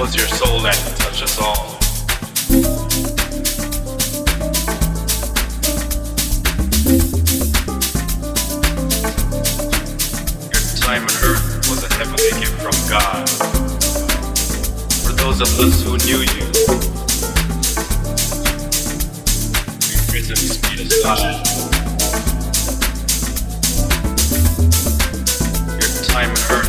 was your soul that touched us all? Your time on earth was a heavenly gift from God. For those of us who knew you, we've risen speed aside. Your time on earth.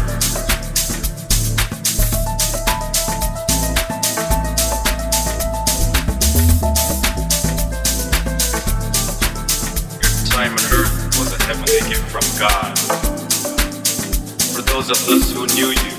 of us who knew you.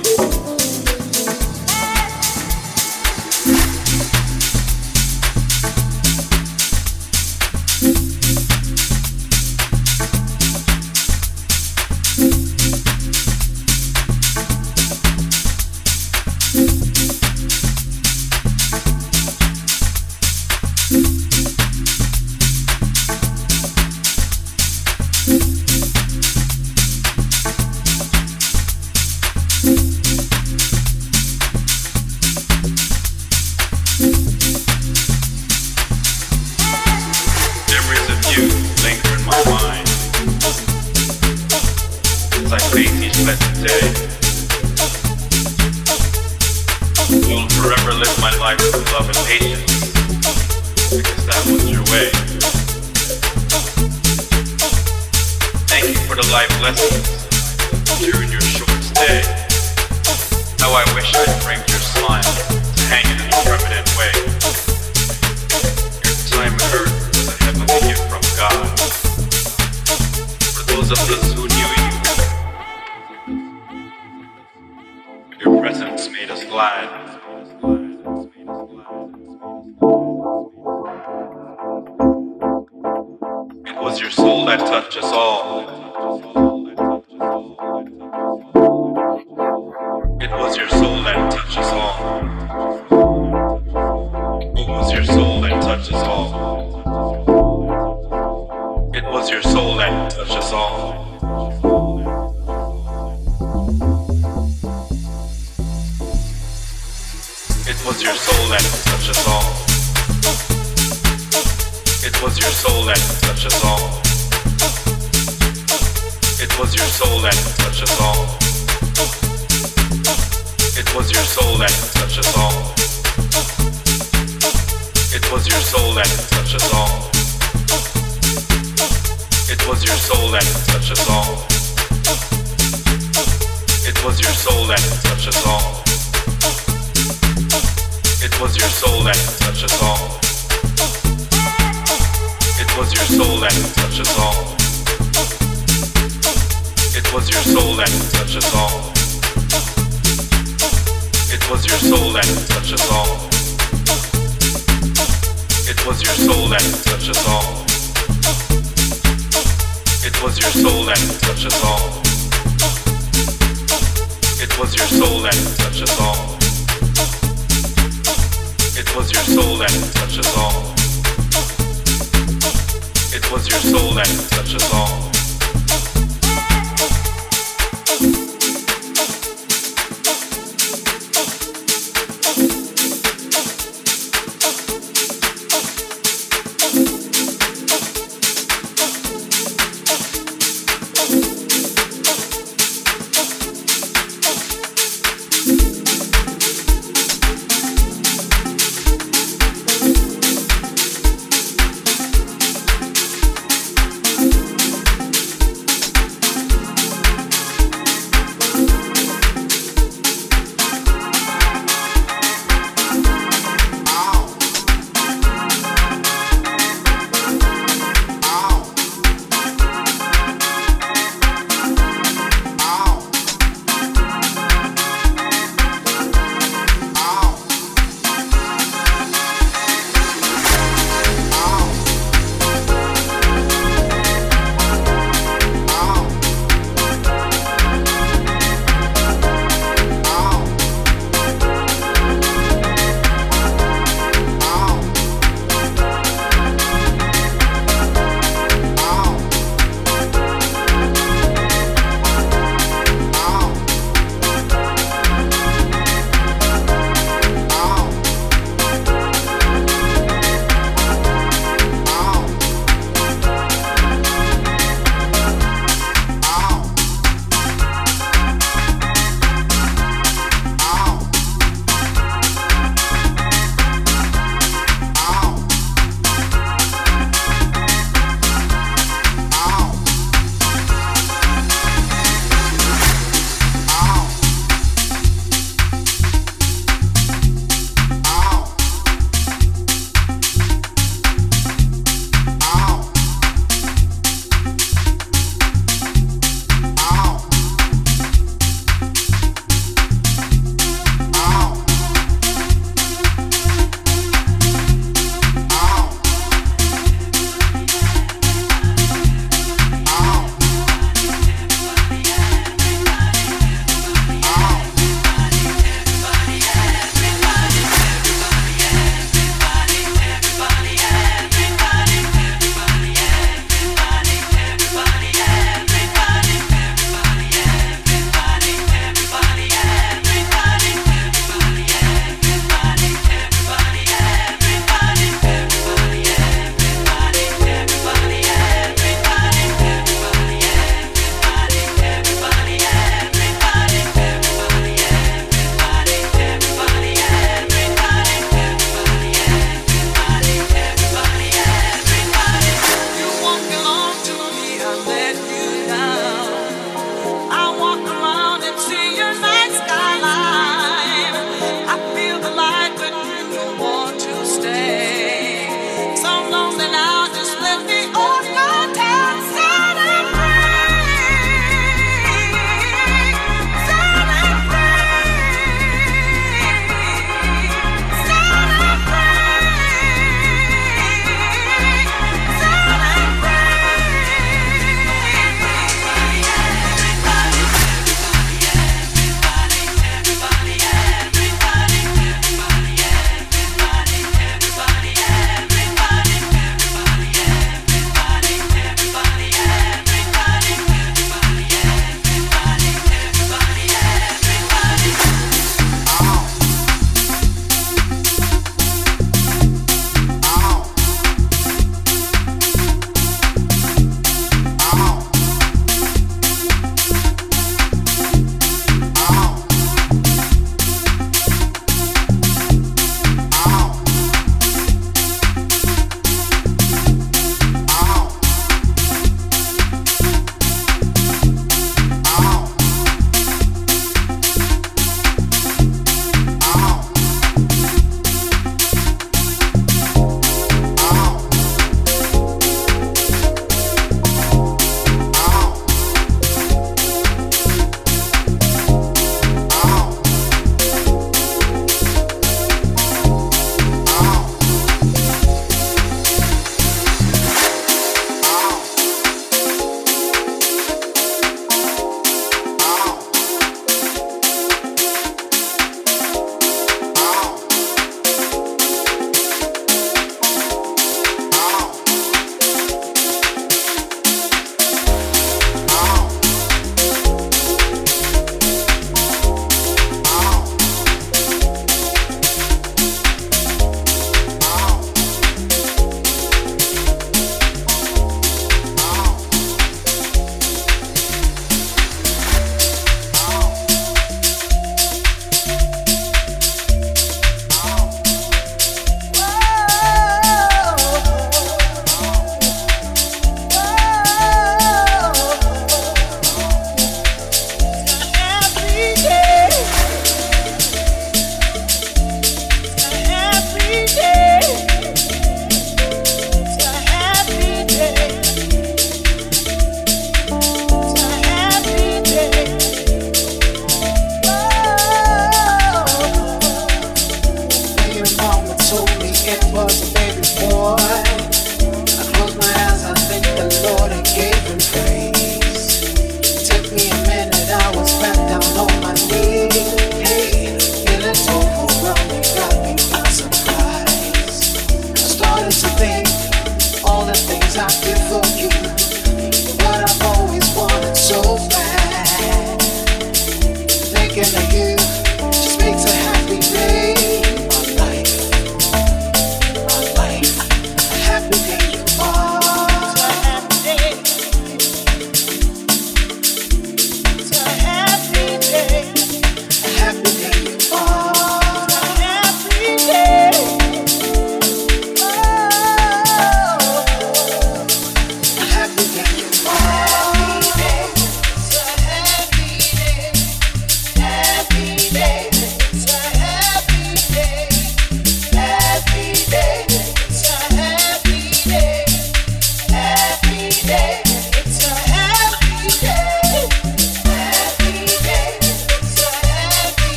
soul that touch us all.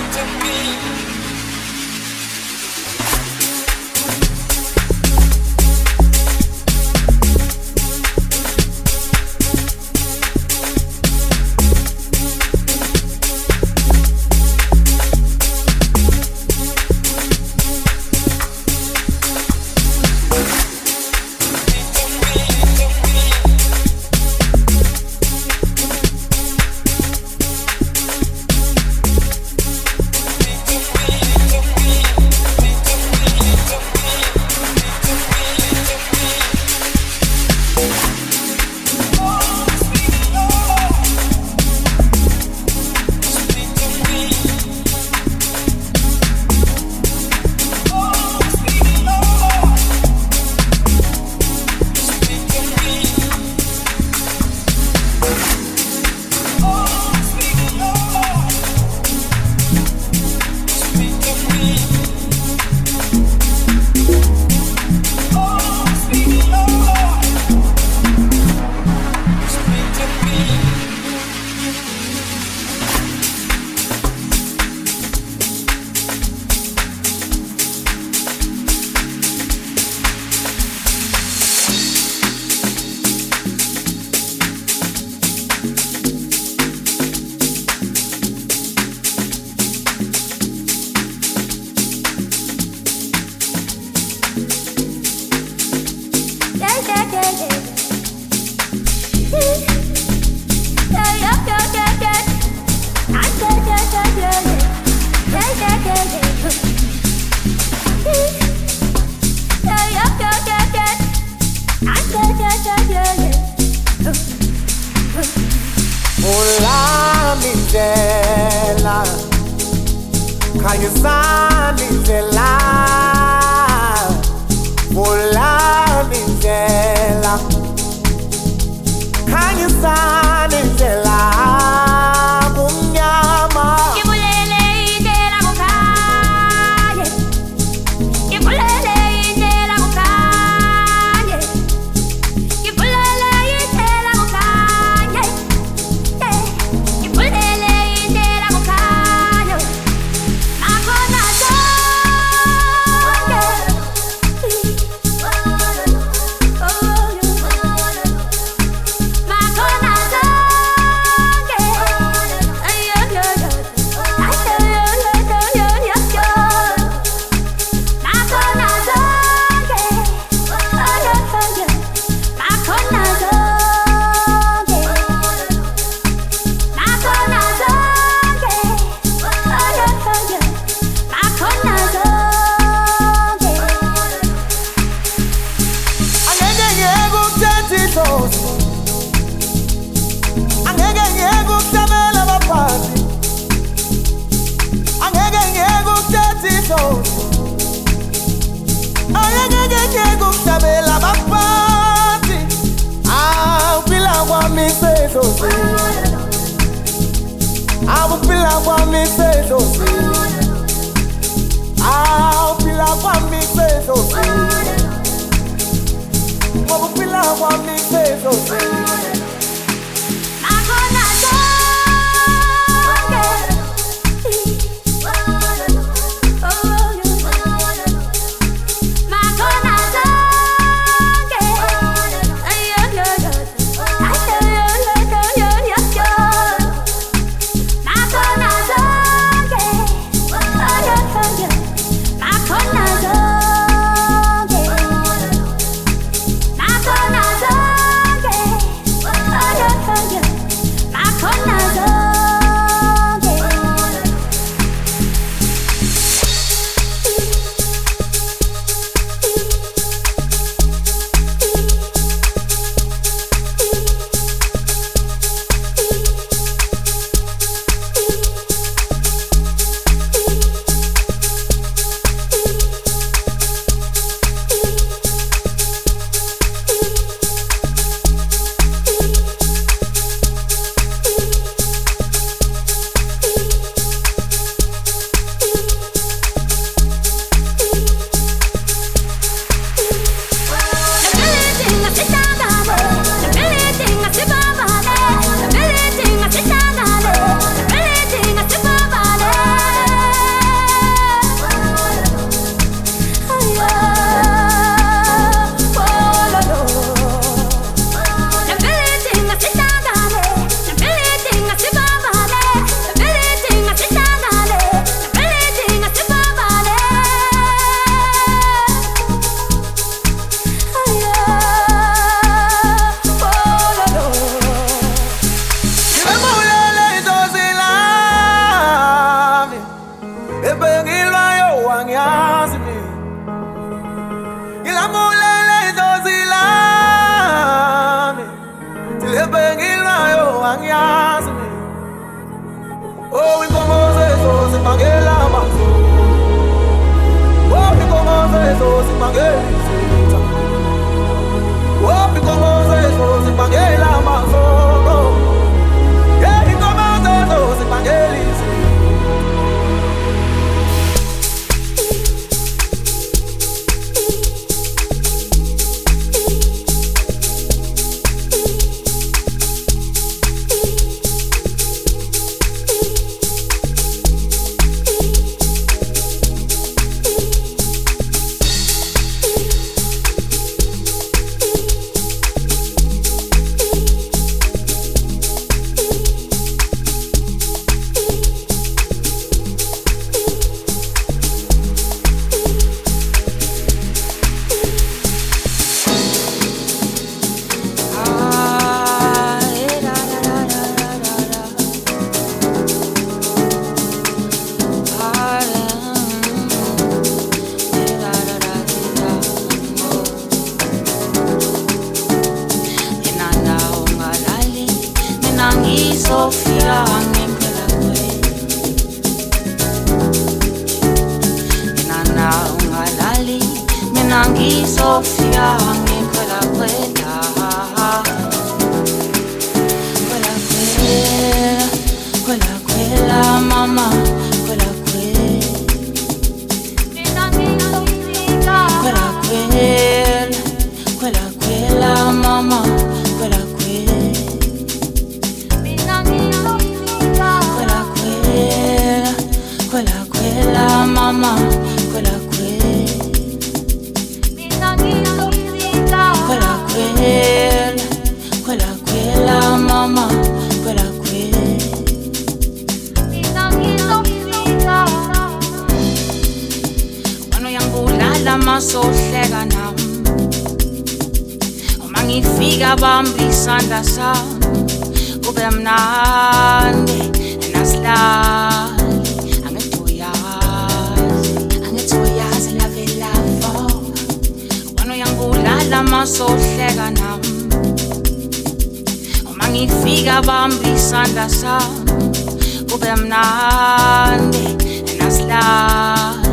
to me. khanyisani ndlela pfulani ndlela khanyisani bangiyazi Oh inkomo zezo zibangela amazo Oh isandla sami kube mnandi nasilali angithi uyazi angithi uyazi love lavo wena uyangulala masohleka nami uma ngifika Bambi, isandla sami kube mnandi nasilali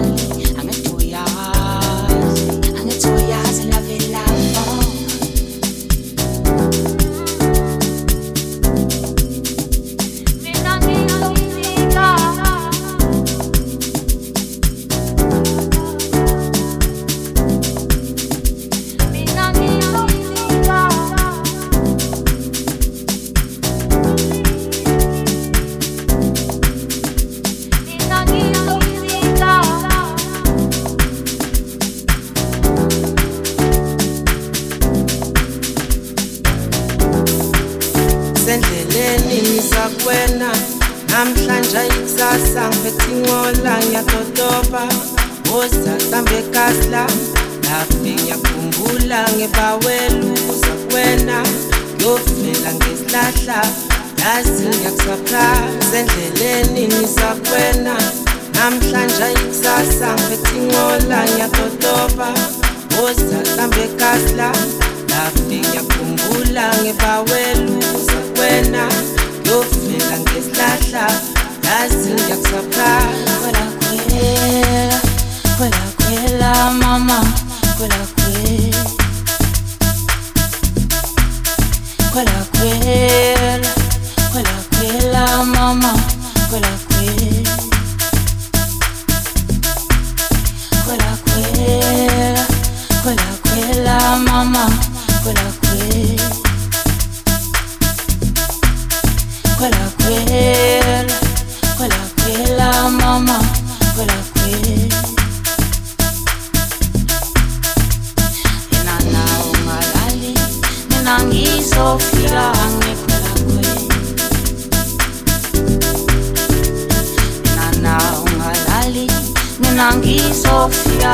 Kasambe ting'ola nyatotoba ozakambe kasla laphi ngiyakhumbula lazi mama kwelakhwela mama mamá quella quella quella quella quella quella mamá quella quella inana ungalali mina ngizofila ngikhwela kwela inana ungalali mina ngizofila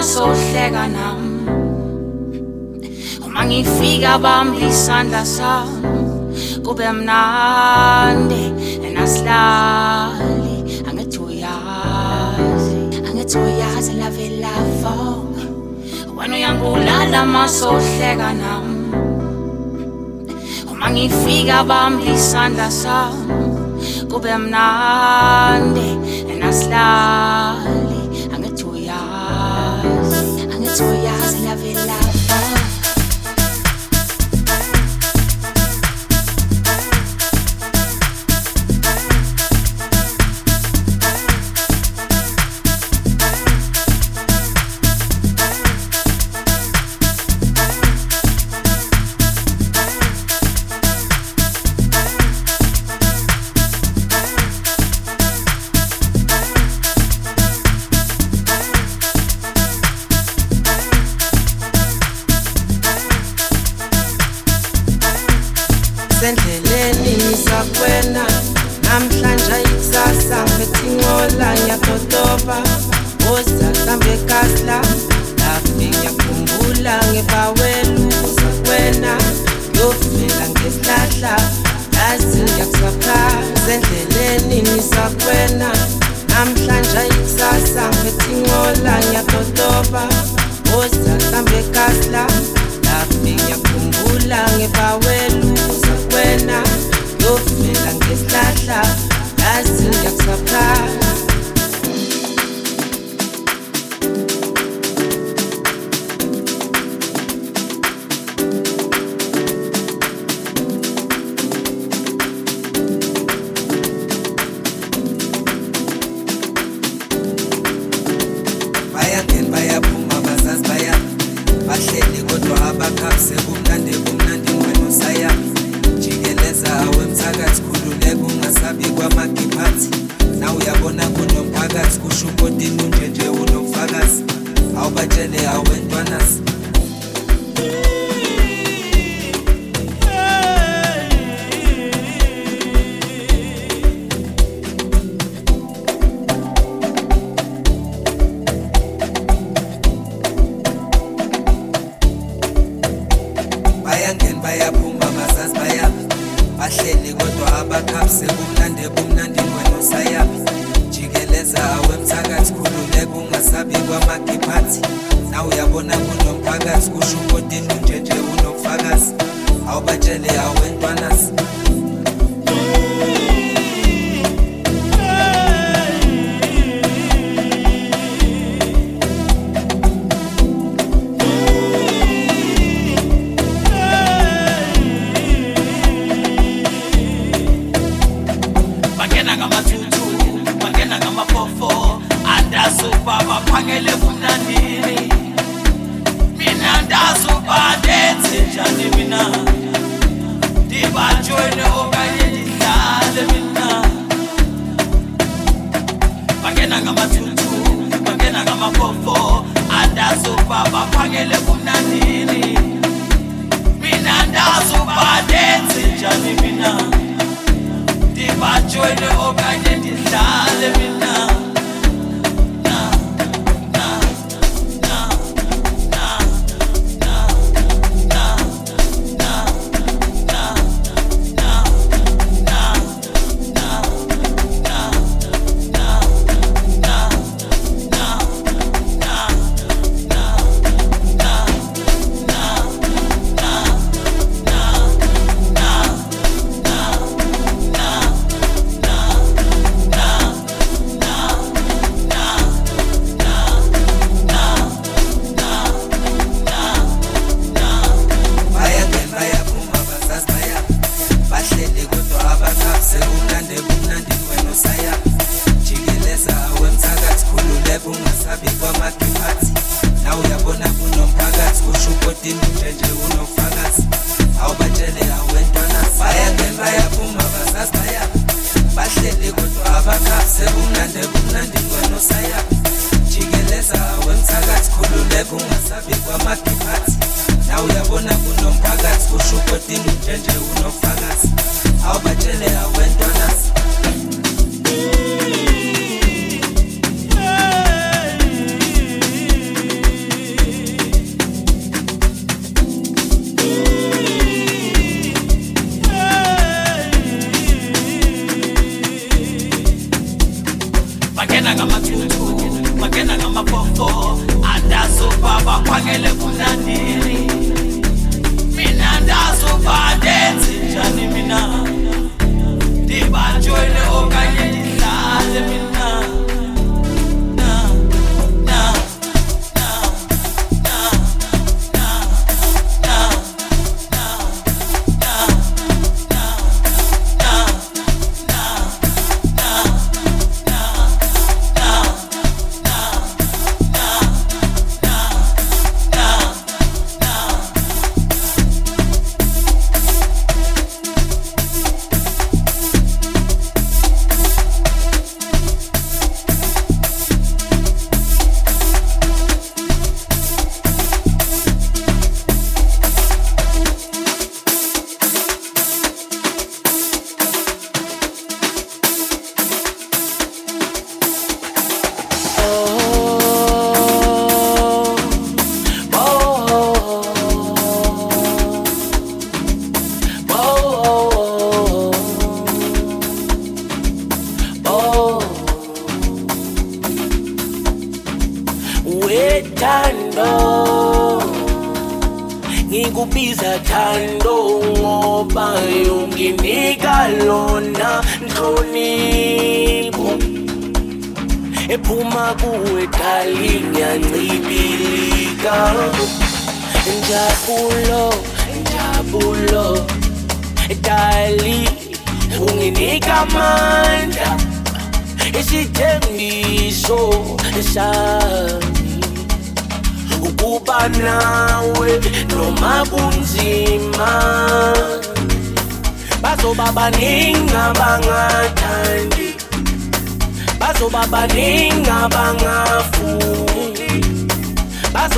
masohleka nami uma ngifika bambi isandla sami kube mnandi enasilali angithi uyazi angithi uyazi lave lafo oh. wena uyangulala masohleka nami mangifika bamba isandla sami kube mnandi and asilali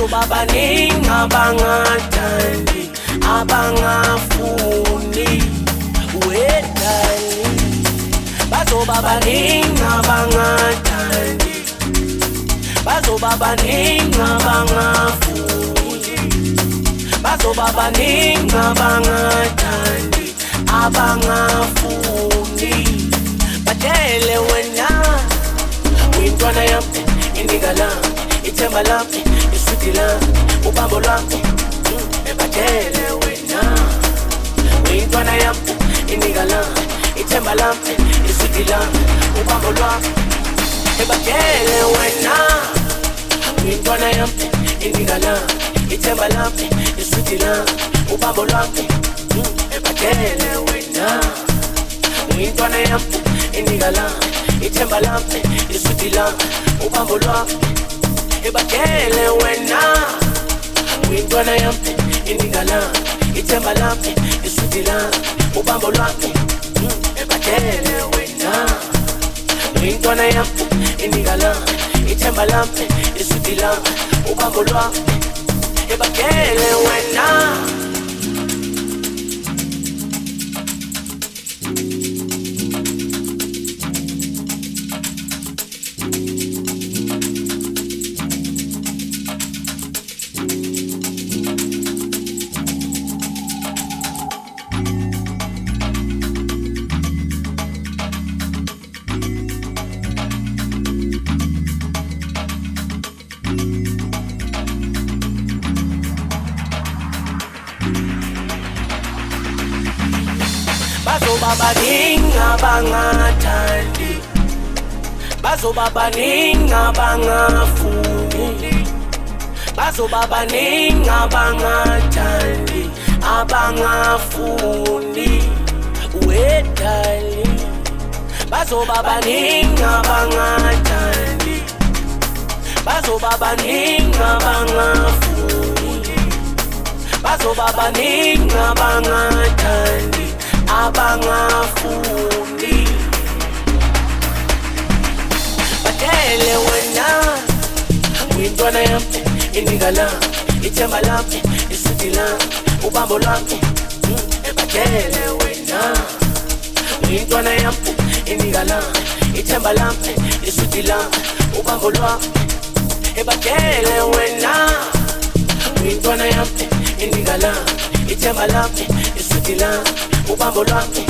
bazoba baningi abangathandi abangafuni wedali bazoba baningi abangathandi bazoba baningi abangafuni. Bazoba baningi abangathandi abangafuni. Batshele wena uyintwana yami inika lami ithemba lami. Lami ubambo lwami Mm, batshele wena uyintwana yami inika lami ithemba lami iswidi lami ubambo lwami ebatshele wena uyintwana yami inika lami ithemba lami iswidi lami ubambo lwami Mm, ebatshele wena uyintwana yami inika lami ithemba lami iswidi lami ubambo lwami ebatshele wena. Uyintwana yami inika lami ithemba lami iswidi lami ubambo lwami Mm, ebatshele wena. Uyintwana yami inika lami ithemba lami iswidi lami ubambo lwami ebatshele wena. Bazoba baningi abangathandi bazoba baningi abangafuni. Bazoba baningi abangathandi abangafuni wedali. Bazoba baningi abangathandi bazoba baningi abangafuni bazoba baningi abangathandi abangafuni. Batshele wena uyintwana yami inika lami ithemba lami iswidi lami ubambo lwami. Mm, batshele wena uyintwana yami inika lami ithemba lami iswidi lami ubambo lwami. Ebatshele wena uyintwana yami inika lami ithemba lami iswidi lami ubambo lwami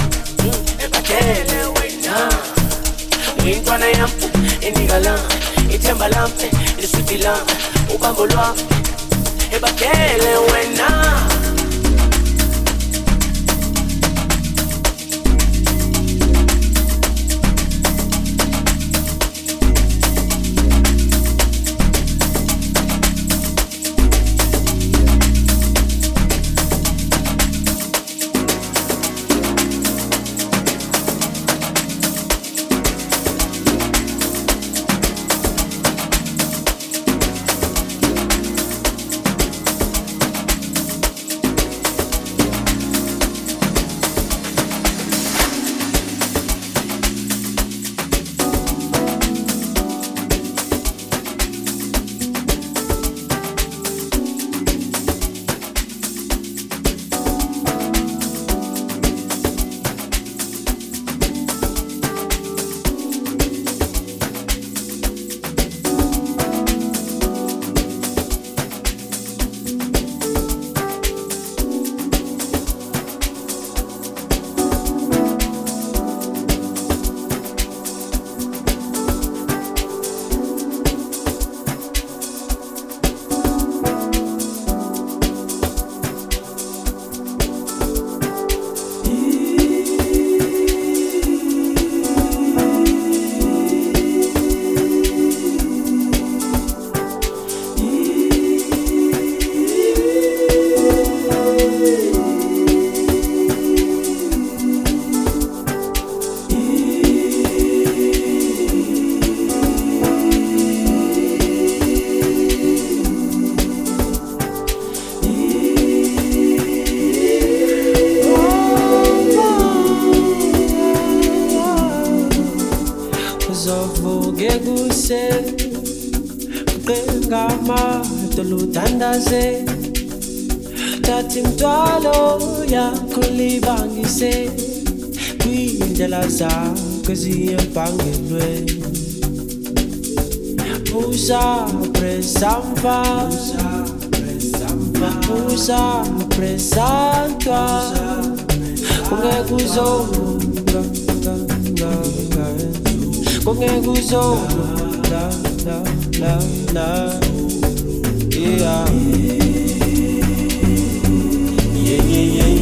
ebatshele wena. Uyintwana yami inika lami ithemba lami iswidi lami ubambo lwami ebatshele wena kuziempangilwe usapresamba usapresantwa kungekuzonga kungekuzonga yeah. Yeah yeah yeah.